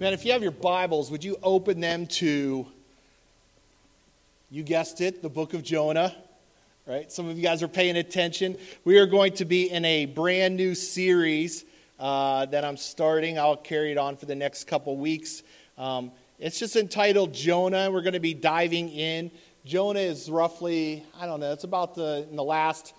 Man, if you have your Bibles, would you open them to, you guessed it, the book of Jonah? Right? Some of you guys are paying attention. We are going to be in a brand new series uh, that I'm starting. I'll carry it on for the next couple weeks. Um, it's just entitled Jonah. We're going to be diving in. Jonah is roughly, I don't know, it's about the in the last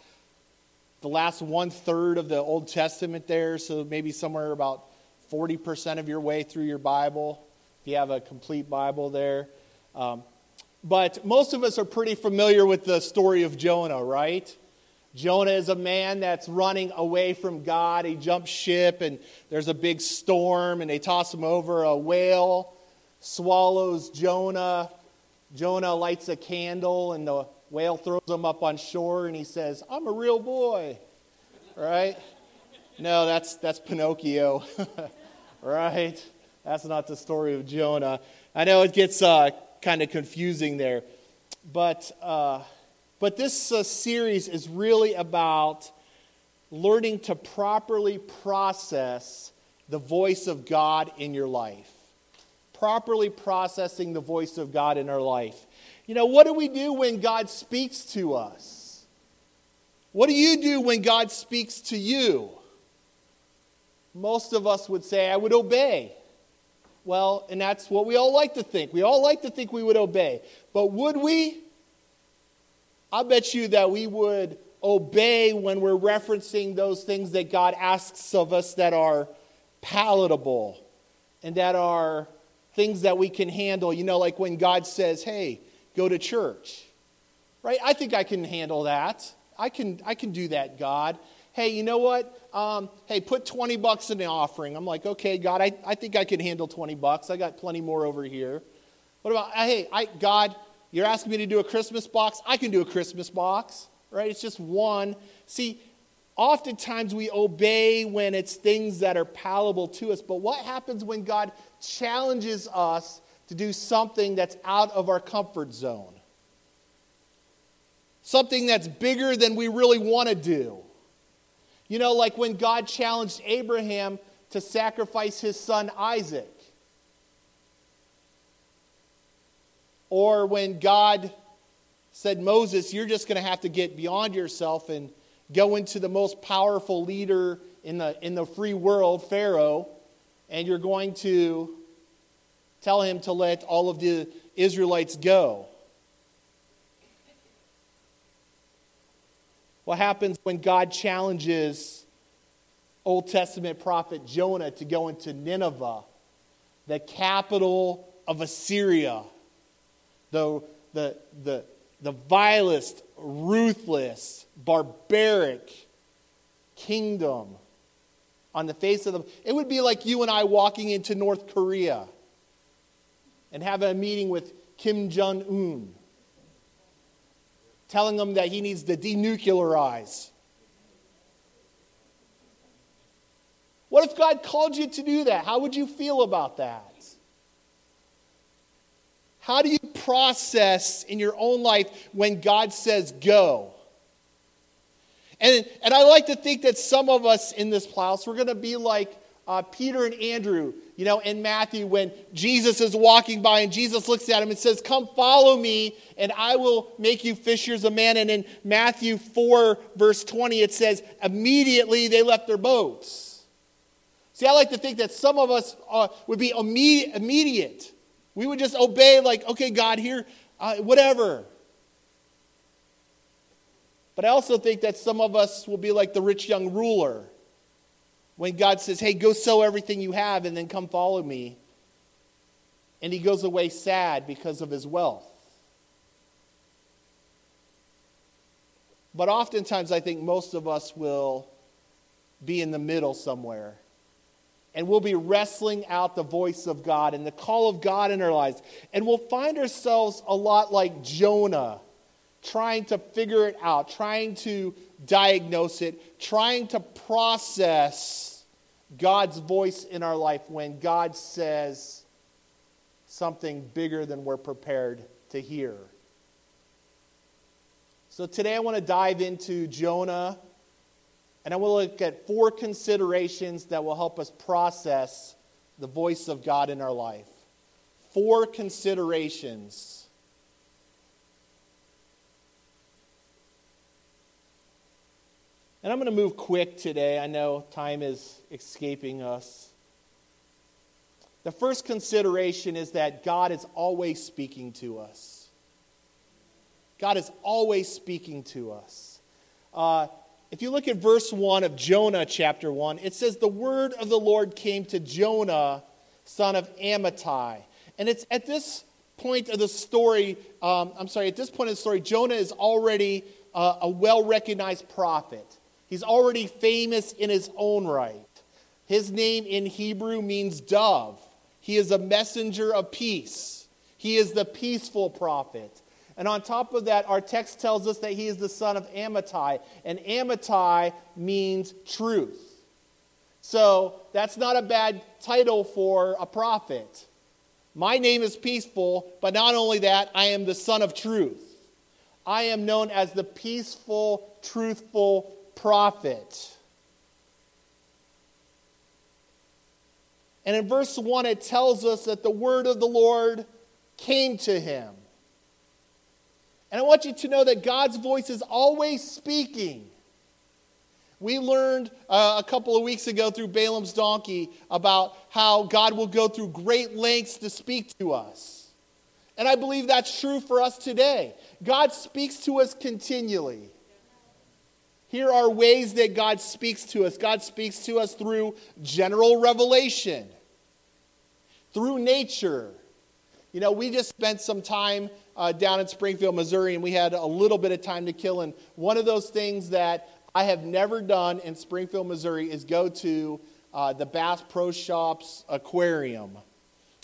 the last one third of the Old Testament there, so maybe somewhere about 40% of your way through your Bible, if you have a complete Bible there. Um, but most of us are pretty familiar with the story of Jonah, right? Jonah is a man that's running away from God. He jumps ship, and there's a big storm, and they toss him over. A whale swallows Jonah. Jonah lights a candle, and the whale throws him up on shore, and he says, I'm a real boy, right? No, that's, that's Pinocchio. right? That's not the story of Jonah. I know it gets uh, kind of confusing there. But, uh, but this uh, series is really about learning to properly process the voice of God in your life. Properly processing the voice of God in our life. You know, what do we do when God speaks to us? What do you do when God speaks to you? Most of us would say, I would obey. Well, and that's what we all like to think. We all like to think we would obey. But would we? I bet you that we would obey when we're referencing those things that God asks of us that are palatable and that are things that we can handle. You know, like when God says, hey, go to church. Right? I think I can handle that. I can, I can do that, God hey, you know what? Um, hey, put 20 bucks in the offering. I'm like, okay, God, I, I think I can handle 20 bucks. I got plenty more over here. What about, hey, I, God, you're asking me to do a Christmas box? I can do a Christmas box, right? It's just one. See, oftentimes we obey when it's things that are palatable to us, but what happens when God challenges us to do something that's out of our comfort zone? Something that's bigger than we really want to do. You know, like when God challenged Abraham to sacrifice his son Isaac. Or when God said, Moses, you're just going to have to get beyond yourself and go into the most powerful leader in the, in the free world, Pharaoh, and you're going to tell him to let all of the Israelites go. What happens when God challenges Old Testament prophet Jonah to go into Nineveh, the capital of Assyria, the, the, the, the vilest, ruthless, barbaric kingdom on the face of the it would be like you and I walking into North Korea and having a meeting with Kim Jong Un telling him that he needs to denuclearize. What if God called you to do that? How would you feel about that? How do you process in your own life when God says go? And, and I like to think that some of us in this house, we're going to be like uh, Peter and Andrew, you know, in Matthew when Jesus is walking by and Jesus looks at him and says, Come follow me and I will make you fishers of men. And in Matthew 4, verse 20, it says, Immediately they left their boats. See, I like to think that some of us uh, would be immediate, immediate. We would just obey, like, okay, God, here, uh, whatever. But I also think that some of us will be like the rich young ruler when God says, hey, go sell everything you have and then come follow me. And he goes away sad because of his wealth. But oftentimes, I think most of us will be in the middle somewhere. And we'll be wrestling out the voice of God and the call of God in our lives. And we'll find ourselves a lot like Jonah, trying to figure it out, trying to diagnose it, trying to process God's voice in our life when God says something bigger than we're prepared to hear. So today I want to dive into Jonah and I will look at four considerations that will help us process the voice of God in our life. Four considerations. And I'm going to move quick today. I know time is escaping us. The first consideration is that God is always speaking to us. God is always speaking to us. Uh, if you look at verse 1 of Jonah chapter 1, it says, The word of the Lord came to Jonah, son of Amittai. And it's at this point of the story, um, I'm sorry, at this point of the story, Jonah is already uh, a well recognized prophet. He's already famous in his own right. His name in Hebrew means dove. He is a messenger of peace. He is the peaceful prophet. And on top of that, our text tells us that he is the son of Amittai. And Amittai means truth. So that's not a bad title for a prophet. My name is peaceful, but not only that, I am the son of truth. I am known as the peaceful, truthful prophet. And in verse 1, it tells us that the word of the Lord came to him. And I want you to know that God's voice is always speaking. We learned uh, a couple of weeks ago through Balaam's donkey about how God will go through great lengths to speak to us. And I believe that's true for us today. God speaks to us continually. Here are ways that God speaks to us. God speaks to us through general revelation, through nature. You know, we just spent some time uh, down in Springfield, Missouri, and we had a little bit of time to kill. And one of those things that I have never done in Springfield, Missouri is go to uh, the Bass Pro Shops aquarium.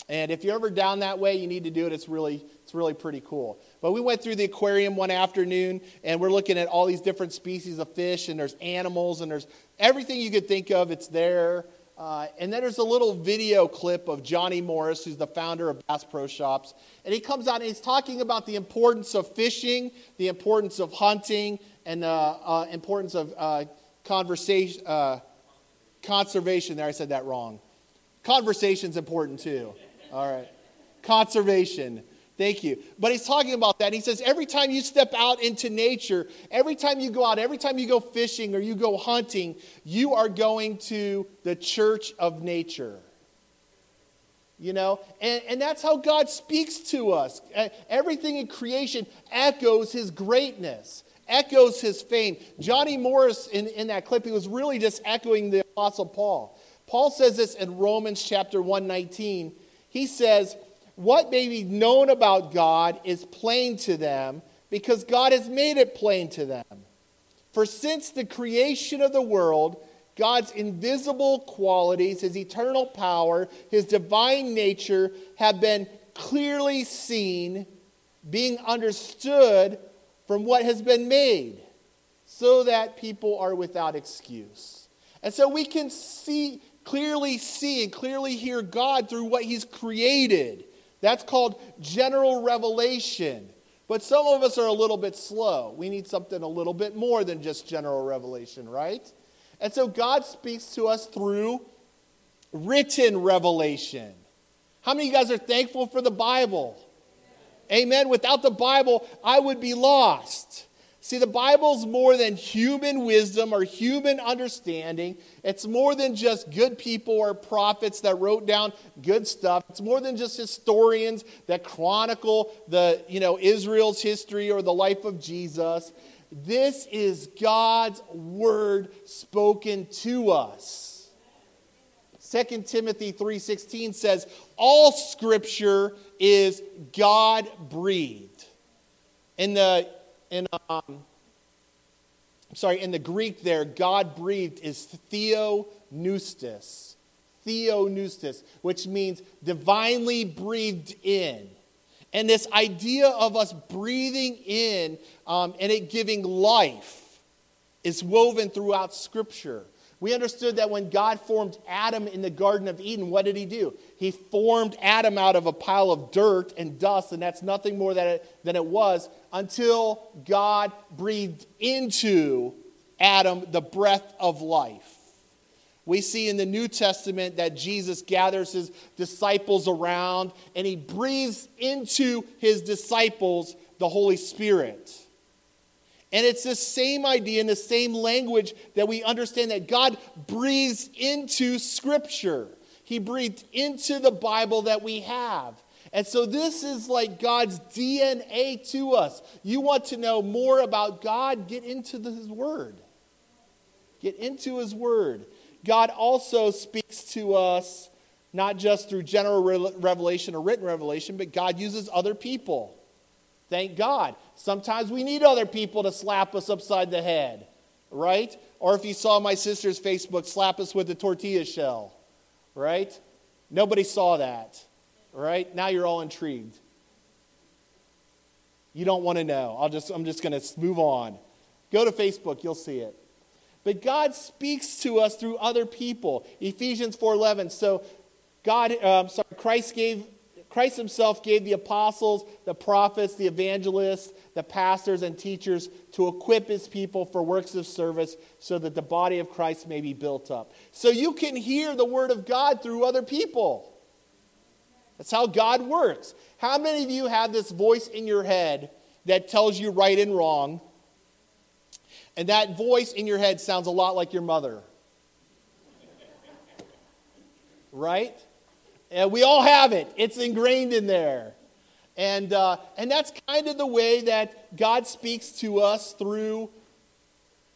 And if you're ever down that way, you need to do it. It's really, it's really pretty cool. But we went through the aquarium one afternoon and we're looking at all these different species of fish and there's animals and there's everything you could think of, it's there. Uh, and then there's a little video clip of Johnny Morris, who's the founder of Bass Pro Shops. And he comes out and he's talking about the importance of fishing, the importance of hunting, and the uh, importance of uh, conversation, uh, conservation. There, I said that wrong. Conversation's important too. All right. Conservation. Thank you. But he's talking about that. He says every time you step out into nature, every time you go out, every time you go fishing or you go hunting, you are going to the church of nature. You know, and, and that's how God speaks to us. Everything in creation echoes his greatness, echoes his fame. Johnny Morris, in, in that clip, he was really just echoing the Apostle Paul. Paul says this in Romans chapter 119. He says, what may be known about God is plain to them because God has made it plain to them. For since the creation of the world, God's invisible qualities, his eternal power, his divine nature have been clearly seen, being understood from what has been made, so that people are without excuse. And so we can see clearly see and clearly hear God through what he's created. That's called general revelation. But some of us are a little bit slow. We need something a little bit more than just general revelation, right? And so God speaks to us through written revelation. How many of you guys are thankful for the Bible? Amen. Without the Bible, I would be lost. See, the Bible's more than human wisdom or human understanding. It's more than just good people or prophets that wrote down good stuff. It's more than just historians that chronicle the, you know, Israel's history or the life of Jesus. This is God's word spoken to us. 2 Timothy 3:16 says, "All scripture is God breathed." In the in um, sorry, in the Greek there, God breathed is theopneustos. Theopneustos, which means divinely breathed in. And this idea of us breathing in um, and it giving life is woven throughout Scripture. We understood that when God formed Adam in the Garden of Eden, what did he do? He formed Adam out of a pile of dirt and dust, and that's nothing more than it, than it was until God breathed into Adam the breath of life. We see in the New Testament that Jesus gathers his disciples around and he breathes into his disciples the Holy Spirit. And it's the same idea and the same language that we understand that God breathes into Scripture. He breathed into the Bible that we have. And so this is like God's DNA to us. You want to know more about God? Get into His Word. Get into His Word. God also speaks to us not just through general revelation or written revelation, but God uses other people. Thank God. Sometimes we need other people to slap us upside the head, right? Or if you saw my sister's Facebook, slap us with a tortilla shell, right? Nobody saw that. Right Now you're all intrigued. You don't want to know. I'll just, I'm just going to move on. Go to Facebook, you'll see it. But God speaks to us through other people. Ephesians 4:11. So God, um, sorry, Christ gave Christ himself gave the apostles, the prophets, the evangelists, the pastors, and teachers to equip his people for works of service so that the body of Christ may be built up. So you can hear the word of God through other people. That's how God works. How many of you have this voice in your head that tells you right and wrong? And that voice in your head sounds a lot like your mother. right? And we all have it, it's ingrained in there. And, uh, and that's kind of the way that God speaks to us through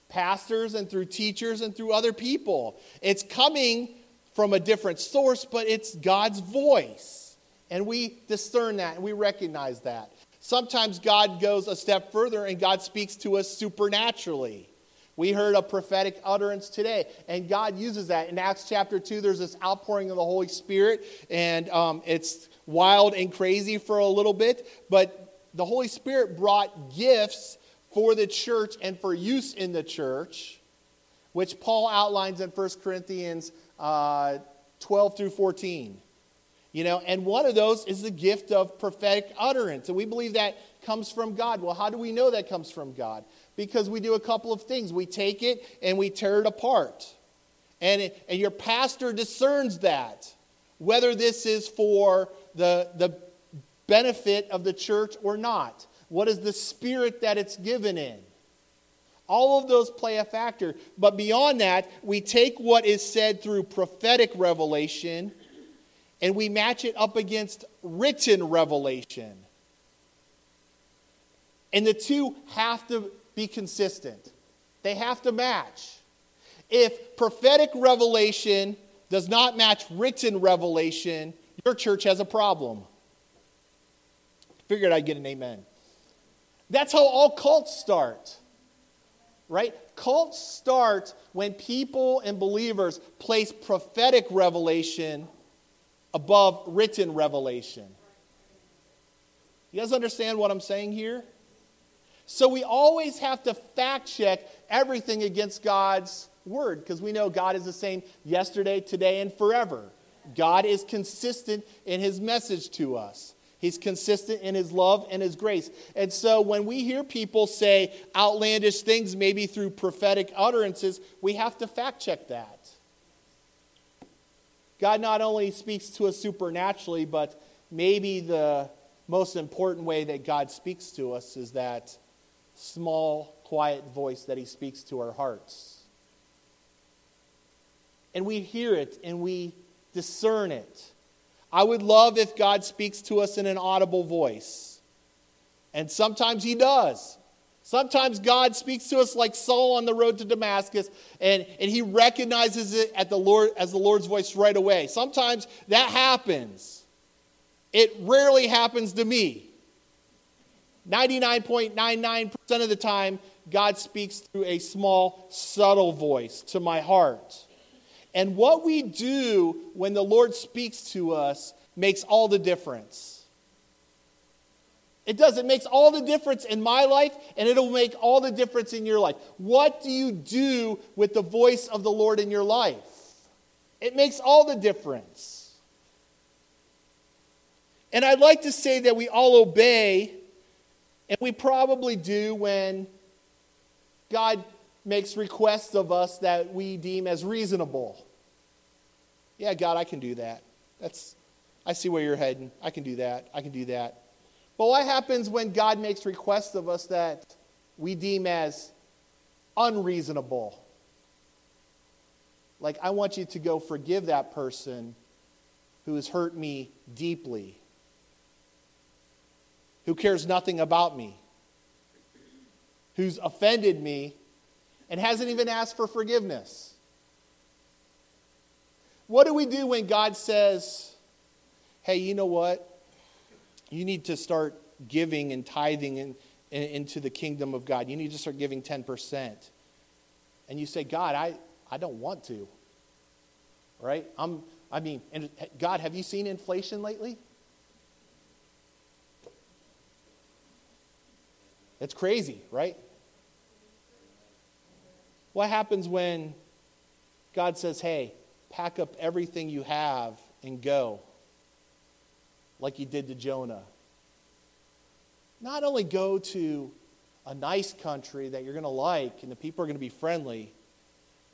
pastors and through teachers and through other people. It's coming from a different source, but it's God's voice. And we discern that and we recognize that. Sometimes God goes a step further and God speaks to us supernaturally. We heard a prophetic utterance today, and God uses that. In Acts chapter 2, there's this outpouring of the Holy Spirit, and um, it's wild and crazy for a little bit, but the Holy Spirit brought gifts for the church and for use in the church, which Paul outlines in 1 Corinthians uh, 12 through 14. You know, and one of those is the gift of prophetic utterance. And we believe that comes from God. Well, how do we know that comes from God? Because we do a couple of things. We take it and we tear it apart. And, it, and your pastor discerns that, whether this is for the, the benefit of the church or not. What is the spirit that it's given in? All of those play a factor. But beyond that, we take what is said through prophetic revelation and we match it up against written revelation. And the two have to be consistent, they have to match. If prophetic revelation does not match written revelation, your church has a problem. Figured I'd get an amen. That's how all cults start, right? Cults start when people and believers place prophetic revelation above written revelation. You guys understand what I'm saying here? So we always have to fact check everything against God's word because we know God is the same yesterday, today, and forever. God is consistent in his message to us. He's consistent in his love and his grace. And so when we hear people say outlandish things, maybe through prophetic utterances, we have to fact check that. God not only speaks to us supernaturally, but maybe the most important way that God speaks to us is that small, quiet voice that He speaks to our hearts. And we hear it and we discern it. I would love if God speaks to us in an audible voice. And sometimes He does. Sometimes God speaks to us like Saul on the road to Damascus, and, and he recognizes it at the Lord, as the Lord's voice right away. Sometimes that happens. It rarely happens to me. 99.99% of the time, God speaks through a small, subtle voice to my heart. And what we do when the Lord speaks to us makes all the difference. It does. It makes all the difference in my life, and it'll make all the difference in your life. What do you do with the voice of the Lord in your life? It makes all the difference. And I'd like to say that we all obey, and we probably do when God makes requests of us that we deem as reasonable. Yeah, God, I can do that. That's, I see where you're heading. I can do that. I can do that. But what happens when God makes requests of us that we deem as unreasonable? Like, I want you to go forgive that person who has hurt me deeply, who cares nothing about me, who's offended me, and hasn't even asked for forgiveness. What do we do when God says, hey, you know what? You need to start giving and tithing in, in, into the kingdom of God. You need to start giving 10%. And you say, God, I, I don't want to. Right? I'm, I mean, and God, have you seen inflation lately? It's crazy, right? What happens when God says, hey, pack up everything you have and go, like he did to Jonah? Not only go to a nice country that you're going to like and the people are going to be friendly.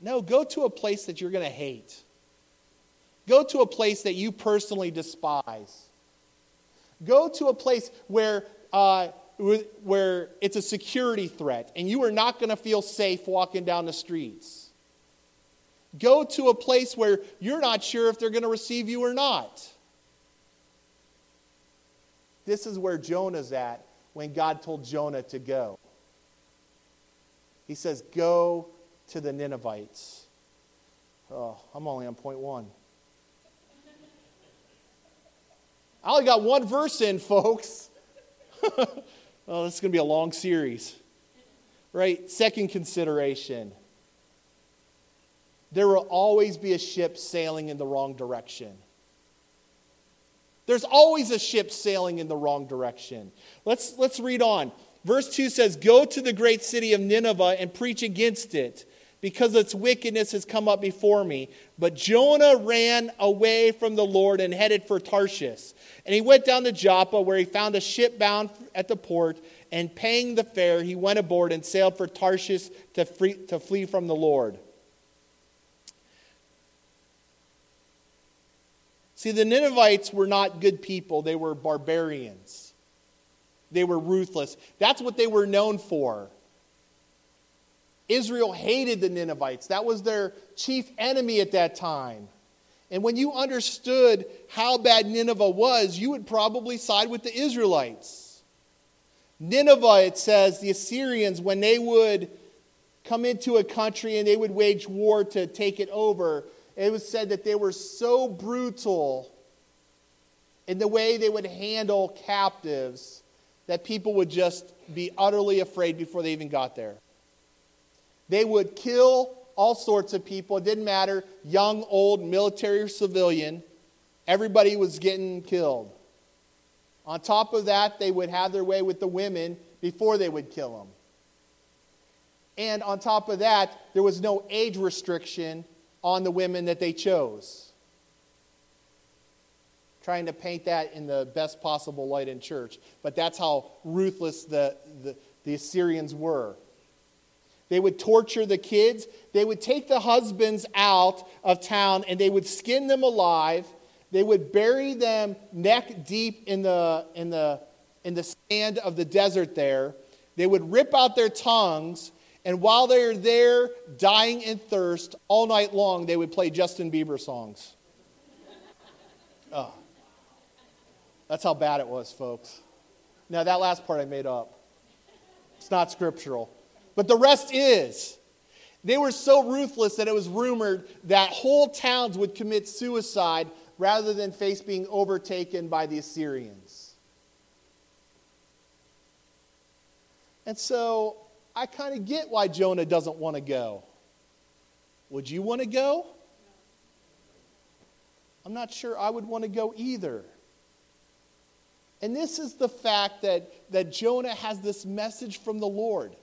No, go to a place that you're going to hate. Go to a place that you personally despise. Go to a place where, uh, where it's a security threat and you are not going to feel safe walking down the streets. Go to a place where you're not sure if they're going to receive you or not. This is where Jonah's at when God told Jonah to go. He says, Go to the Ninevites. Oh, I'm only on point one. I only got one verse in, folks. oh, this is going to be a long series. Right? Second consideration there will always be a ship sailing in the wrong direction. There's always a ship sailing in the wrong direction. Let's, let's read on. Verse 2 says, Go to the great city of Nineveh and preach against it because its wickedness has come up before me. But Jonah ran away from the Lord and headed for Tarshish. And he went down to Joppa, where he found a ship bound at the port. And paying the fare, he went aboard and sailed for Tarshish to, free, to flee from the Lord. See, the Ninevites were not good people, they were barbarians. They were ruthless. That's what they were known for. Israel hated the Ninevites. That was their chief enemy at that time. And when you understood how bad Nineveh was, you would probably side with the Israelites. Nineveh, it says, the Assyrians, when they would come into a country and they would wage war to take it over, it was said that they were so brutal in the way they would handle captives that people would just be utterly afraid before they even got there. They would kill all sorts of people. It didn't matter, young, old, military, or civilian. Everybody was getting killed. On top of that, they would have their way with the women before they would kill them. And on top of that, there was no age restriction on the women that they chose. Trying to paint that in the best possible light in church. But that's how ruthless the, the, the Assyrians were. They would torture the kids. They would take the husbands out of town and they would skin them alive. They would bury them neck deep in the, in the, in the sand of the desert there. They would rip out their tongues. And while they're there dying in thirst all night long, they would play Justin Bieber songs. Oh. That's how bad it was, folks. Now, that last part I made up. It's not scriptural. But the rest is. They were so ruthless that it was rumored that whole towns would commit suicide rather than face being overtaken by the Assyrians. And so I kind of get why Jonah doesn't want to go. Would you want to go? I'm not sure I would want to go either. And this is the fact that, that Jonah has this message from the Lord.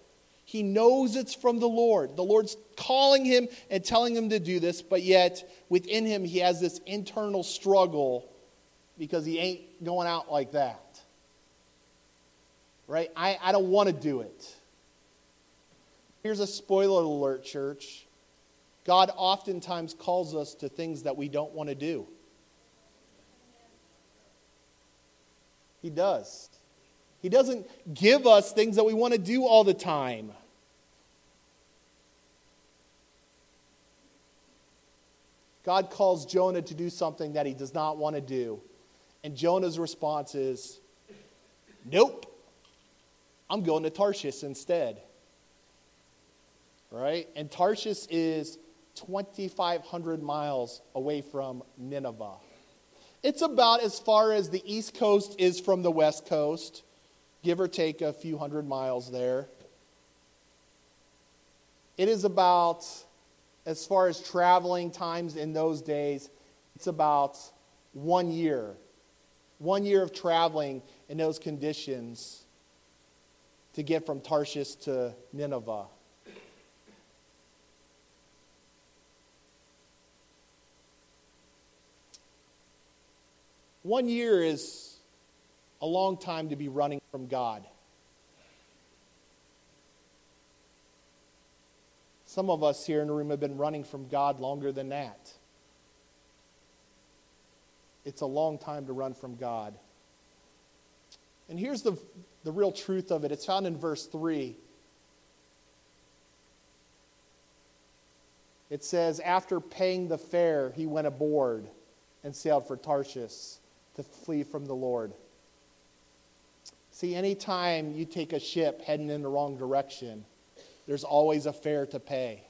He knows it's from the Lord. The Lord's calling him and telling him to do this, but yet within him, he has this internal struggle because he ain't going out like that. Right? I, I don't want to do it. Here's a spoiler alert, church. God oftentimes calls us to things that we don't want to do. He does. He doesn't give us things that we want to do all the time. God calls Jonah to do something that he does not want to do. And Jonah's response is, Nope, I'm going to Tarshish instead. Right? And Tarshish is 2,500 miles away from Nineveh. It's about as far as the East Coast is from the West Coast, give or take a few hundred miles there. It is about as far as traveling times in those days, it's about one year. One year of traveling in those conditions to get from Tarshish to Nineveh. One year is a long time to be running from God. Some of us here in the room have been running from God longer than that. It's a long time to run from God. And here's the, the real truth of it it's found in verse 3. It says, After paying the fare, he went aboard and sailed for Tarshish to flee from the Lord. See, anytime you take a ship heading in the wrong direction, there's always a fare to pay.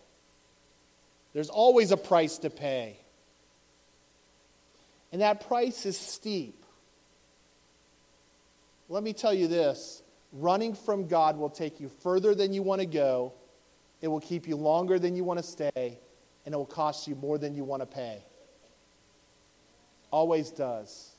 There's always a price to pay. And that price is steep. Let me tell you this running from God will take you further than you want to go, it will keep you longer than you want to stay, and it will cost you more than you want to pay. Always does.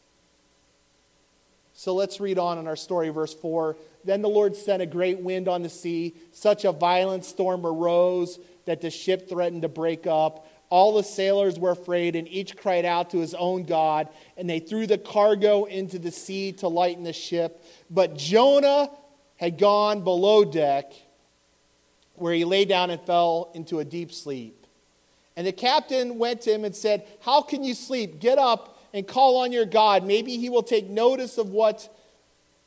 So let's read on in our story, verse 4. Then the Lord sent a great wind on the sea. Such a violent storm arose that the ship threatened to break up. All the sailors were afraid, and each cried out to his own God. And they threw the cargo into the sea to lighten the ship. But Jonah had gone below deck, where he lay down and fell into a deep sleep. And the captain went to him and said, How can you sleep? Get up and call on your God. Maybe he will take notice of what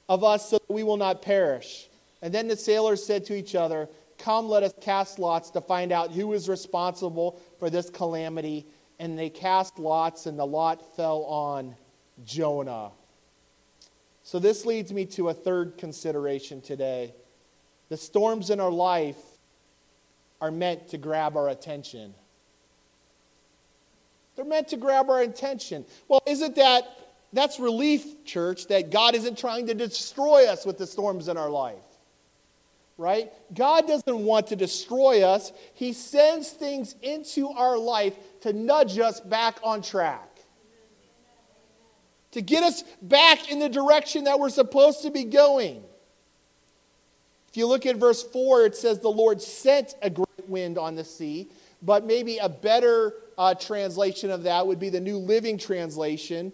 of us so that we will not perish. And then the sailors said to each other, Come, let us cast lots to find out who is responsible for this calamity. And they cast lots, and the lot fell on Jonah. So, this leads me to a third consideration today. The storms in our life are meant to grab our attention. They're meant to grab our attention. Well, isn't that that's relief, church, that God isn't trying to destroy us with the storms in our life. Right? God doesn't want to destroy us. He sends things into our life to nudge us back on track. To get us back in the direction that we're supposed to be going. If you look at verse 4, it says, The Lord sent a great wind on the sea. But maybe a better uh, translation of that would be the New Living Translation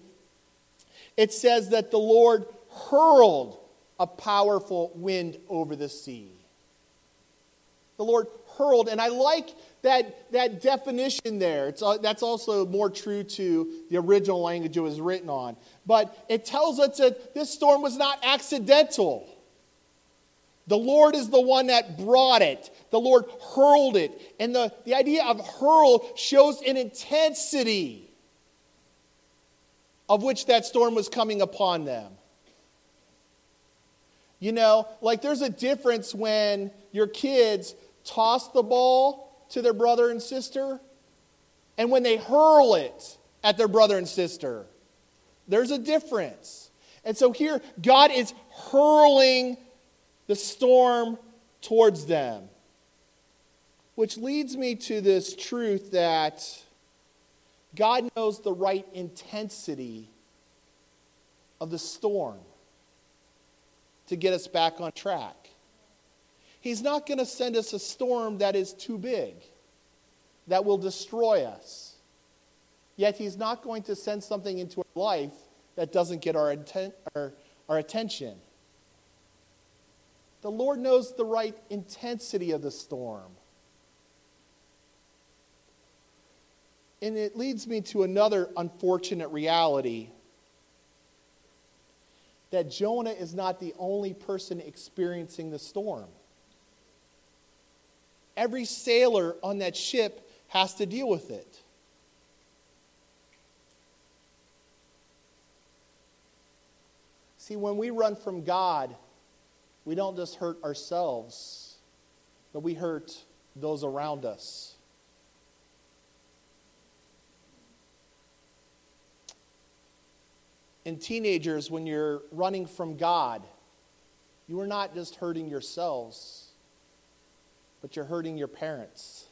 it says that the Lord hurled a powerful wind over the sea. The Lord hurled, and I like that, that definition there. It's, uh, that's also more true to the original language it was written on. But it tells us that this storm was not accidental. The Lord is the one that brought it. The Lord hurled it. And the, the idea of hurl shows an intensity of which that storm was coming upon them. You know, like there's a difference when your kids toss the ball to their brother and sister and when they hurl it at their brother and sister. There's a difference. And so here, God is hurling the storm towards them. Which leads me to this truth that God knows the right intensity of the storm to get us back on track. He's not going to send us a storm that is too big, that will destroy us. Yet, He's not going to send something into our life that doesn't get our, our, our attention. The Lord knows the right intensity of the storm. And it leads me to another unfortunate reality that Jonah is not the only person experiencing the storm. Every sailor on that ship has to deal with it. See, when we run from God, we don't just hurt ourselves, but we hurt those around us. And teenagers, when you're running from God, you are not just hurting yourselves, but you're hurting your parents.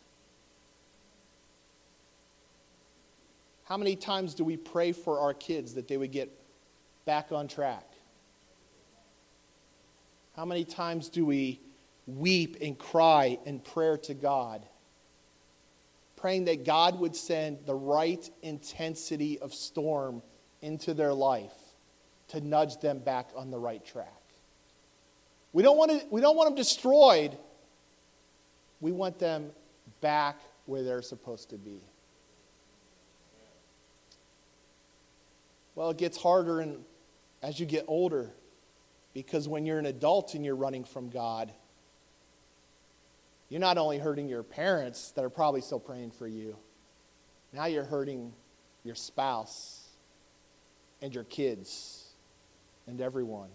How many times do we pray for our kids that they would get back on track? How many times do we weep and cry in prayer to God? Praying that God would send the right intensity of storm into their life to nudge them back on the right track. We don't want, to, we don't want them destroyed. We want them back where they're supposed to be. Well, it gets harder and as you get older because when you're an adult and you're running from God, you're not only hurting your parents that are probably still praying for you, now you're hurting your spouse and your kids and everyone.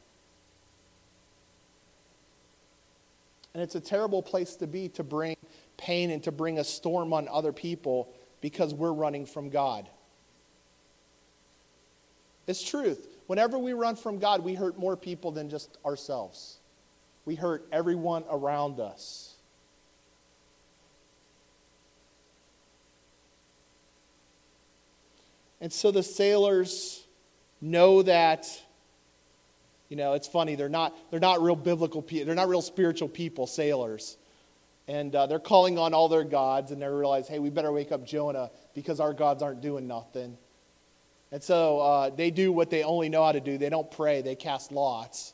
And it's a terrible place to be to bring pain and to bring a storm on other people because we're running from God. It's truth. Whenever we run from God, we hurt more people than just ourselves. We hurt everyone around us. And so the sailors know that you know it's funny they're not they're not real biblical people they're not real spiritual people sailors and uh, they're calling on all their gods and they realize hey we better wake up jonah because our gods aren't doing nothing and so uh, they do what they only know how to do. They don't pray, they cast lots.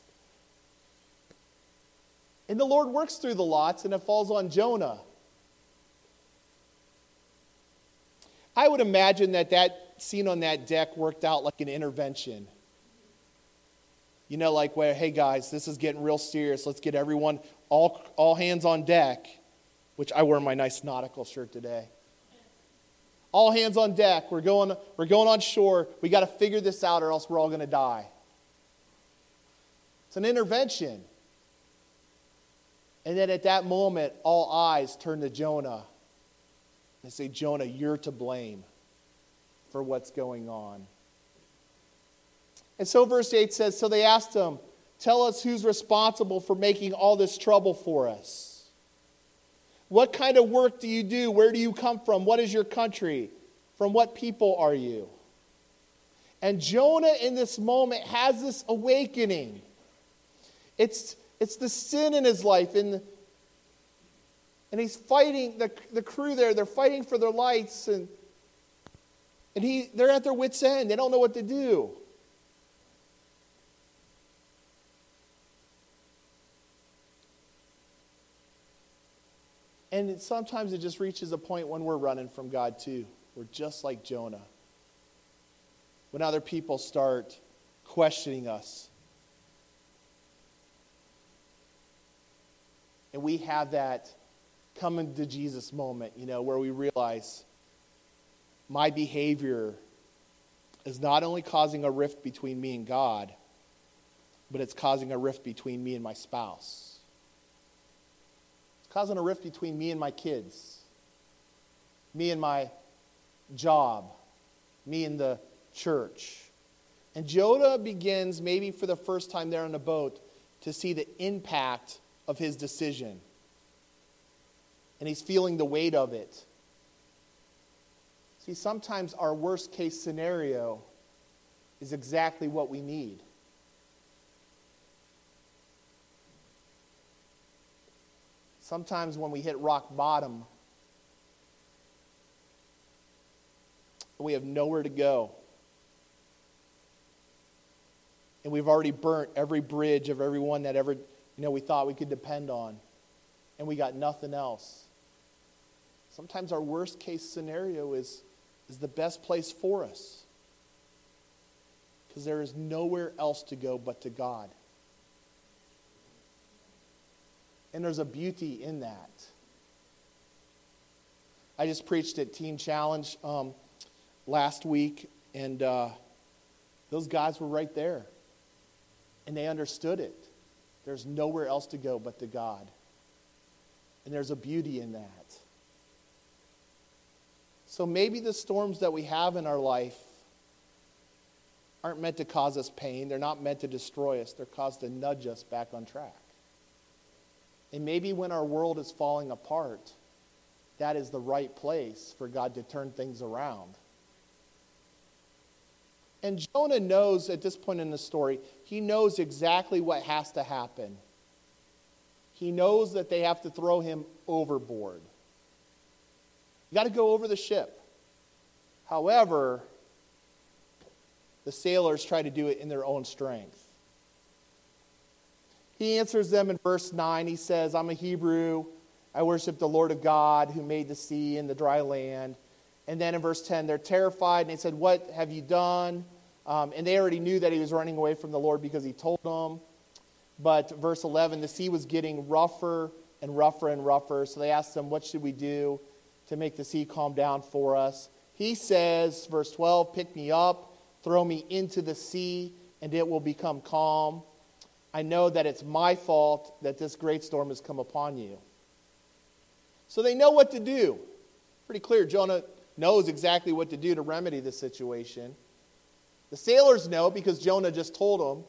And the Lord works through the lots, and it falls on Jonah. I would imagine that that scene on that deck worked out like an intervention. You know, like where, hey guys, this is getting real serious. Let's get everyone, all, all hands on deck, which I wear my nice nautical shirt today all hands on deck. We're going, we're going on shore. We got to figure this out or else we're all going to die. It's an intervention. And then at that moment, all eyes turn to Jonah. They say, Jonah, you're to blame for what's going on. And so verse 8 says So they asked him, Tell us who's responsible for making all this trouble for us. What kind of work do you do? Where do you come from? What is your country? From what people are you? And Jonah, in this moment, has this awakening. It's, it's the sin in his life. And, and he's fighting, the, the crew there, they're fighting for their lights. And, and he, they're at their wits' end. They don't know what to do. And sometimes it just reaches a point when we're running from God too. We're just like Jonah. When other people start questioning us. And we have that coming to Jesus moment, you know, where we realize my behavior is not only causing a rift between me and God, but it's causing a rift between me and my spouse causing a rift between me and my kids, me and my job, me and the church. And Jonah begins, maybe for the first time there on the boat, to see the impact of his decision. And he's feeling the weight of it. See, sometimes our worst case scenario is exactly what we need. Sometimes when we hit rock bottom, we have nowhere to go. And we've already burnt every bridge of everyone that ever, you know, we thought we could depend on. And we got nothing else. Sometimes our worst case scenario is is the best place for us. Because there is nowhere else to go but to God. And there's a beauty in that. I just preached at Teen Challenge um, last week, and uh, those guys were right there. And they understood it. There's nowhere else to go but to God. And there's a beauty in that. So maybe the storms that we have in our life aren't meant to cause us pain. They're not meant to destroy us. They're caused to nudge us back on track. And maybe when our world is falling apart, that is the right place for God to turn things around. And Jonah knows at this point in the story, he knows exactly what has to happen. He knows that they have to throw him overboard. You got to go over the ship. However, the sailors try to do it in their own strength. He answers them in verse 9. He says, I'm a Hebrew. I worship the Lord of God who made the sea and the dry land. And then in verse 10, they're terrified and they said, What have you done? Um, and they already knew that he was running away from the Lord because he told them. But verse 11, the sea was getting rougher and rougher and rougher. So they asked him, What should we do? to make the sea calm down for us. He says, verse 12, pick me up, throw me into the sea, and it will become calm. I know that it's my fault that this great storm has come upon you. So they know what to do. Pretty clear. Jonah knows exactly what to do to remedy the situation. The sailors know because Jonah just told them.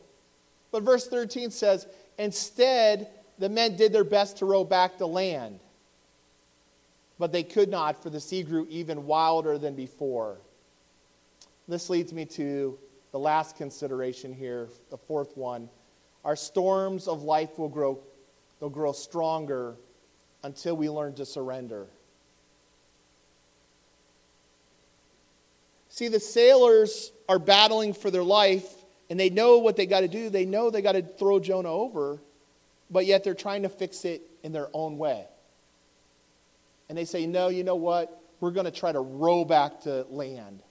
But verse 13 says, Instead, the men did their best to row back to land but they could not, for the sea grew even wilder than before. This leads me to the last consideration here, the fourth one. Our storms of life will grow, they'll grow stronger until we learn to surrender. See, the sailors are battling for their life, and they know what they got to do. They know they got to throw Jonah over, but yet they're trying to fix it in their own way and they say, no, you know what? We're going to try to row back to land.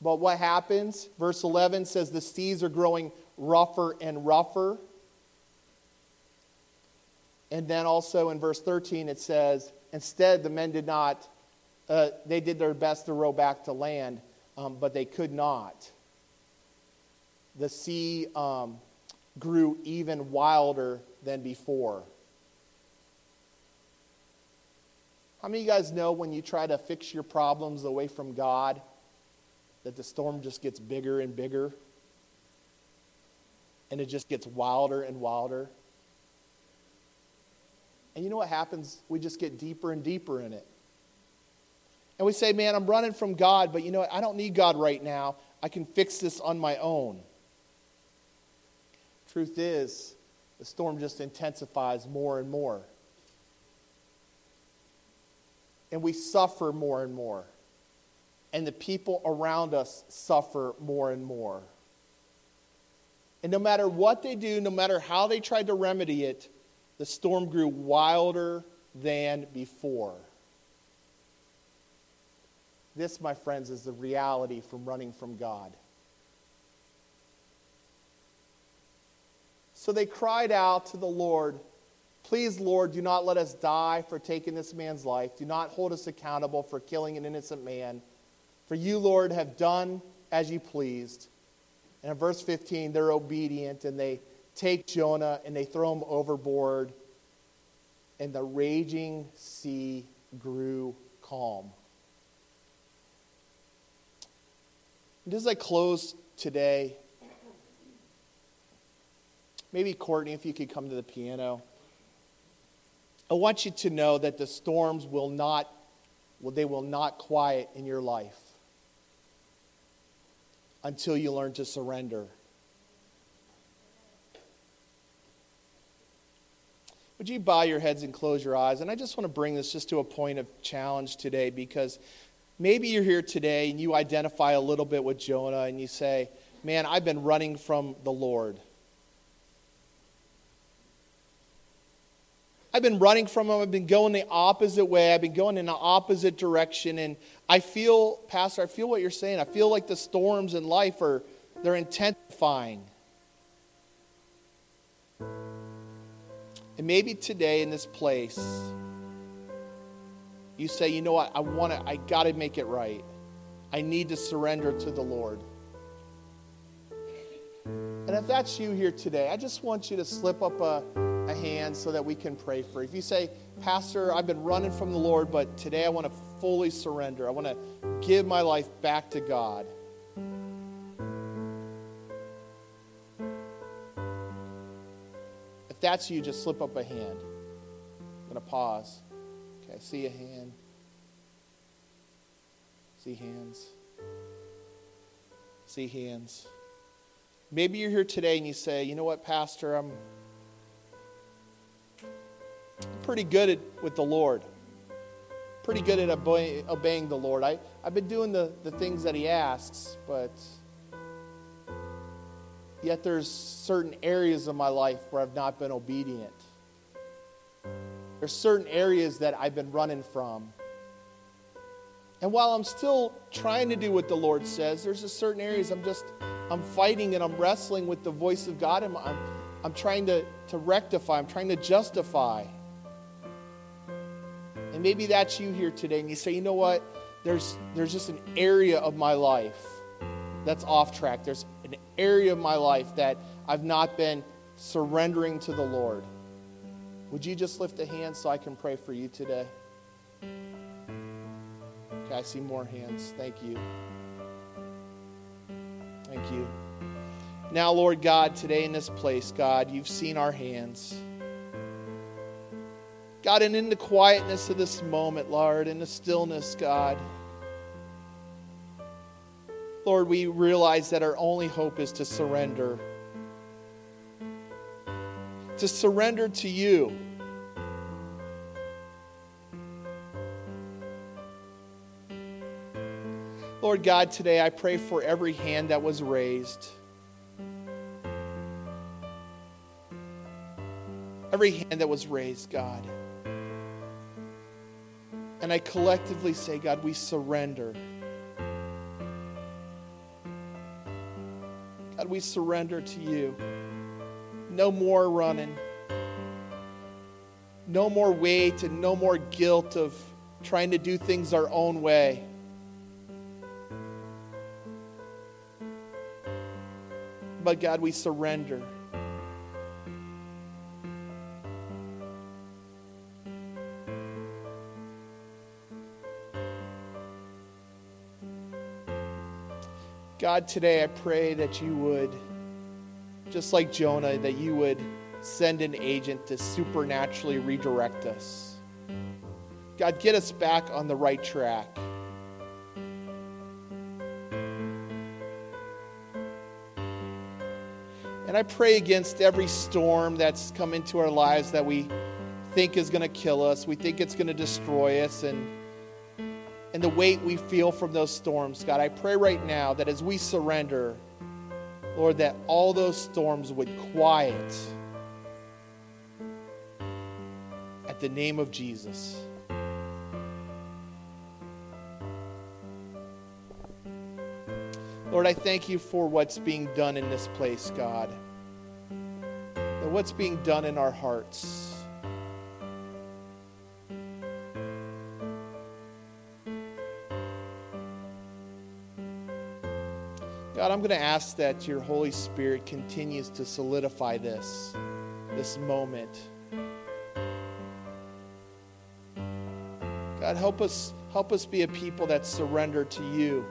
But what happens? Verse 11 says the seas are growing rougher and rougher. And then also in verse 13 it says, instead the men did not, uh, they did their best to row back to land, um, but they could not. The sea um, grew even wilder than before. How many of you guys know when you try to fix your problems away from God that the storm just gets bigger and bigger? And it just gets wilder and wilder? And you know what happens? We just get deeper and deeper in it. And we say, man, I'm running from God, but you know what? I don't need God right now. I can fix this on my own. Truth is, the storm just intensifies more and more and we suffer more and more. And the people around us suffer more and more. And no matter what they do, no matter how they tried to remedy it, the storm grew wilder than before. This, my friends, is the reality from running from God. So they cried out to the Lord Please, Lord, do not let us die for taking this man's life. Do not hold us accountable for killing an innocent man. For you, Lord, have done as you pleased. And in verse 15, they're obedient and they take Jonah and they throw him overboard. And the raging sea grew calm. And as I close today, maybe Courtney, if you could come to the piano. I want you to know that the storms will not, well, they will not quiet in your life until you learn to surrender. Would you bow your heads and close your eyes? And I just want to bring this just to a point of challenge today because maybe you're here today and you identify a little bit with Jonah and you say, Man, I've been running from the Lord. I've been running from them. I've been going the opposite way. I've been going in the opposite direction. And I feel, Pastor, I feel what you're saying. I feel like the storms in life are, they're intensifying. And maybe today in this place, you say, you know what, I want to, I got to make it right. I need to surrender to the Lord. And if that's you here today, I just want you to slip up a, a hand so that we can pray for you. If you say, Pastor, I've been running from the Lord, but today I want to fully surrender, I want to give my life back to God. If that's you, just slip up a hand. I'm going to pause. Okay, I see a hand. See hands. See hands. Maybe you're here today and you say, you know what, Pastor, I'm pretty good at, with the Lord. Pretty good at obey, obeying the Lord. I, I've been doing the, the things that He asks, but Yet there's certain areas of my life where I've not been obedient. There's certain areas that I've been running from. And while I'm still trying to do what the Lord says, there's certain areas I'm just I'm fighting and I'm wrestling with the voice of God and I'm, I'm trying to, to rectify, I'm trying to justify. And maybe that's you here today, and you say, you know what? There's there's just an area of my life that's off track. There's an area of my life that I've not been surrendering to the Lord. Would you just lift a hand so I can pray for you today? Okay, I see more hands. Thank you. Thank you. Now, Lord God, today in this place, God, you've seen our hands. God, and in the quietness of this moment, Lord, in the stillness, God, Lord, we realize that our only hope is to surrender. To surrender to you. Lord God, today I pray for every hand that was raised. Every hand that was raised, God. And I collectively say, God, we surrender. God, we surrender to you. No more running. No more weight and no more guilt of trying to do things our own way. But God, we surrender. God, today I pray that you would, just like Jonah, that you would send an agent to supernaturally redirect us. God, get us back on the right track. And I pray against every storm that's come into our lives that we think is going to kill us, we think it's going to destroy us, and and the weight we feel from those storms, God, I pray right now that as we surrender, Lord, that all those storms would quiet at the name of Jesus. Lord, I thank you for what's being done in this place, God. And what's being done in our hearts. God, I'm going to ask that your Holy Spirit continues to solidify this, this moment. God, help us, help us be a people that surrender to you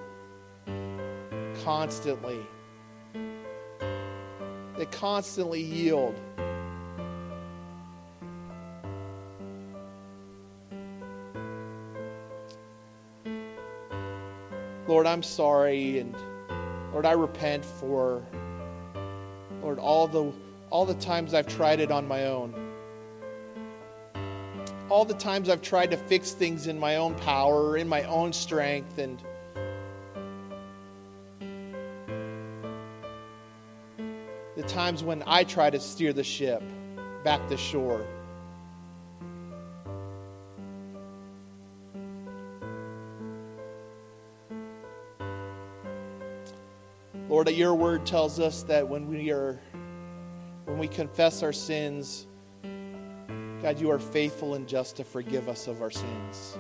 constantly, that constantly yield. Lord, I'm sorry and Lord, I repent for, Lord, all the, all the times I've tried it on my own. All the times I've tried to fix things in my own power, in my own strength, and the times when I try to steer the ship back to shore. Lord, your word tells us that when we are when we confess our sins, God, you are faithful and just to forgive us of our sins.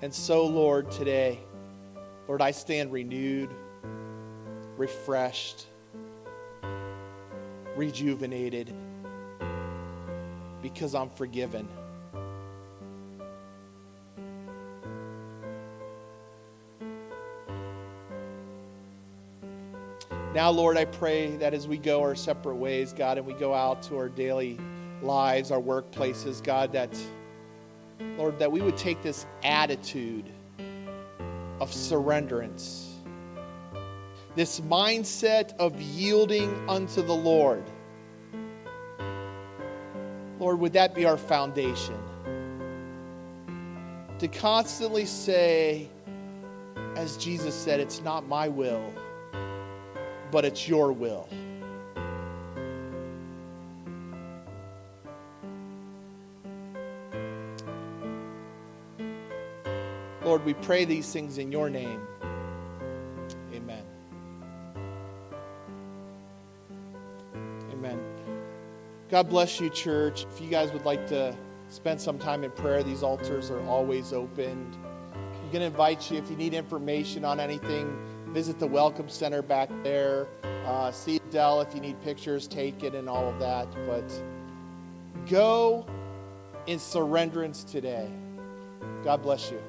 And so, Lord, today, Lord, I stand renewed, refreshed, rejuvenated because I'm forgiven. Now, Lord, I pray that as we go our separate ways, God, and we go out to our daily lives, our workplaces, God, that, Lord, that we would take this attitude of surrenderance, this mindset of yielding unto the Lord. Lord, would that be our foundation? To constantly say, as Jesus said, it's not my will but it's your will. Lord, we pray these things in your name. Amen. Amen. God bless you, church. If you guys would like to spend some time in prayer, these altars are always open. I'm going to invite you if you need information on anything visit the Welcome Center back there. Uh, see Dell if you need pictures taken and all of that. But go in surrenderance today. God bless you.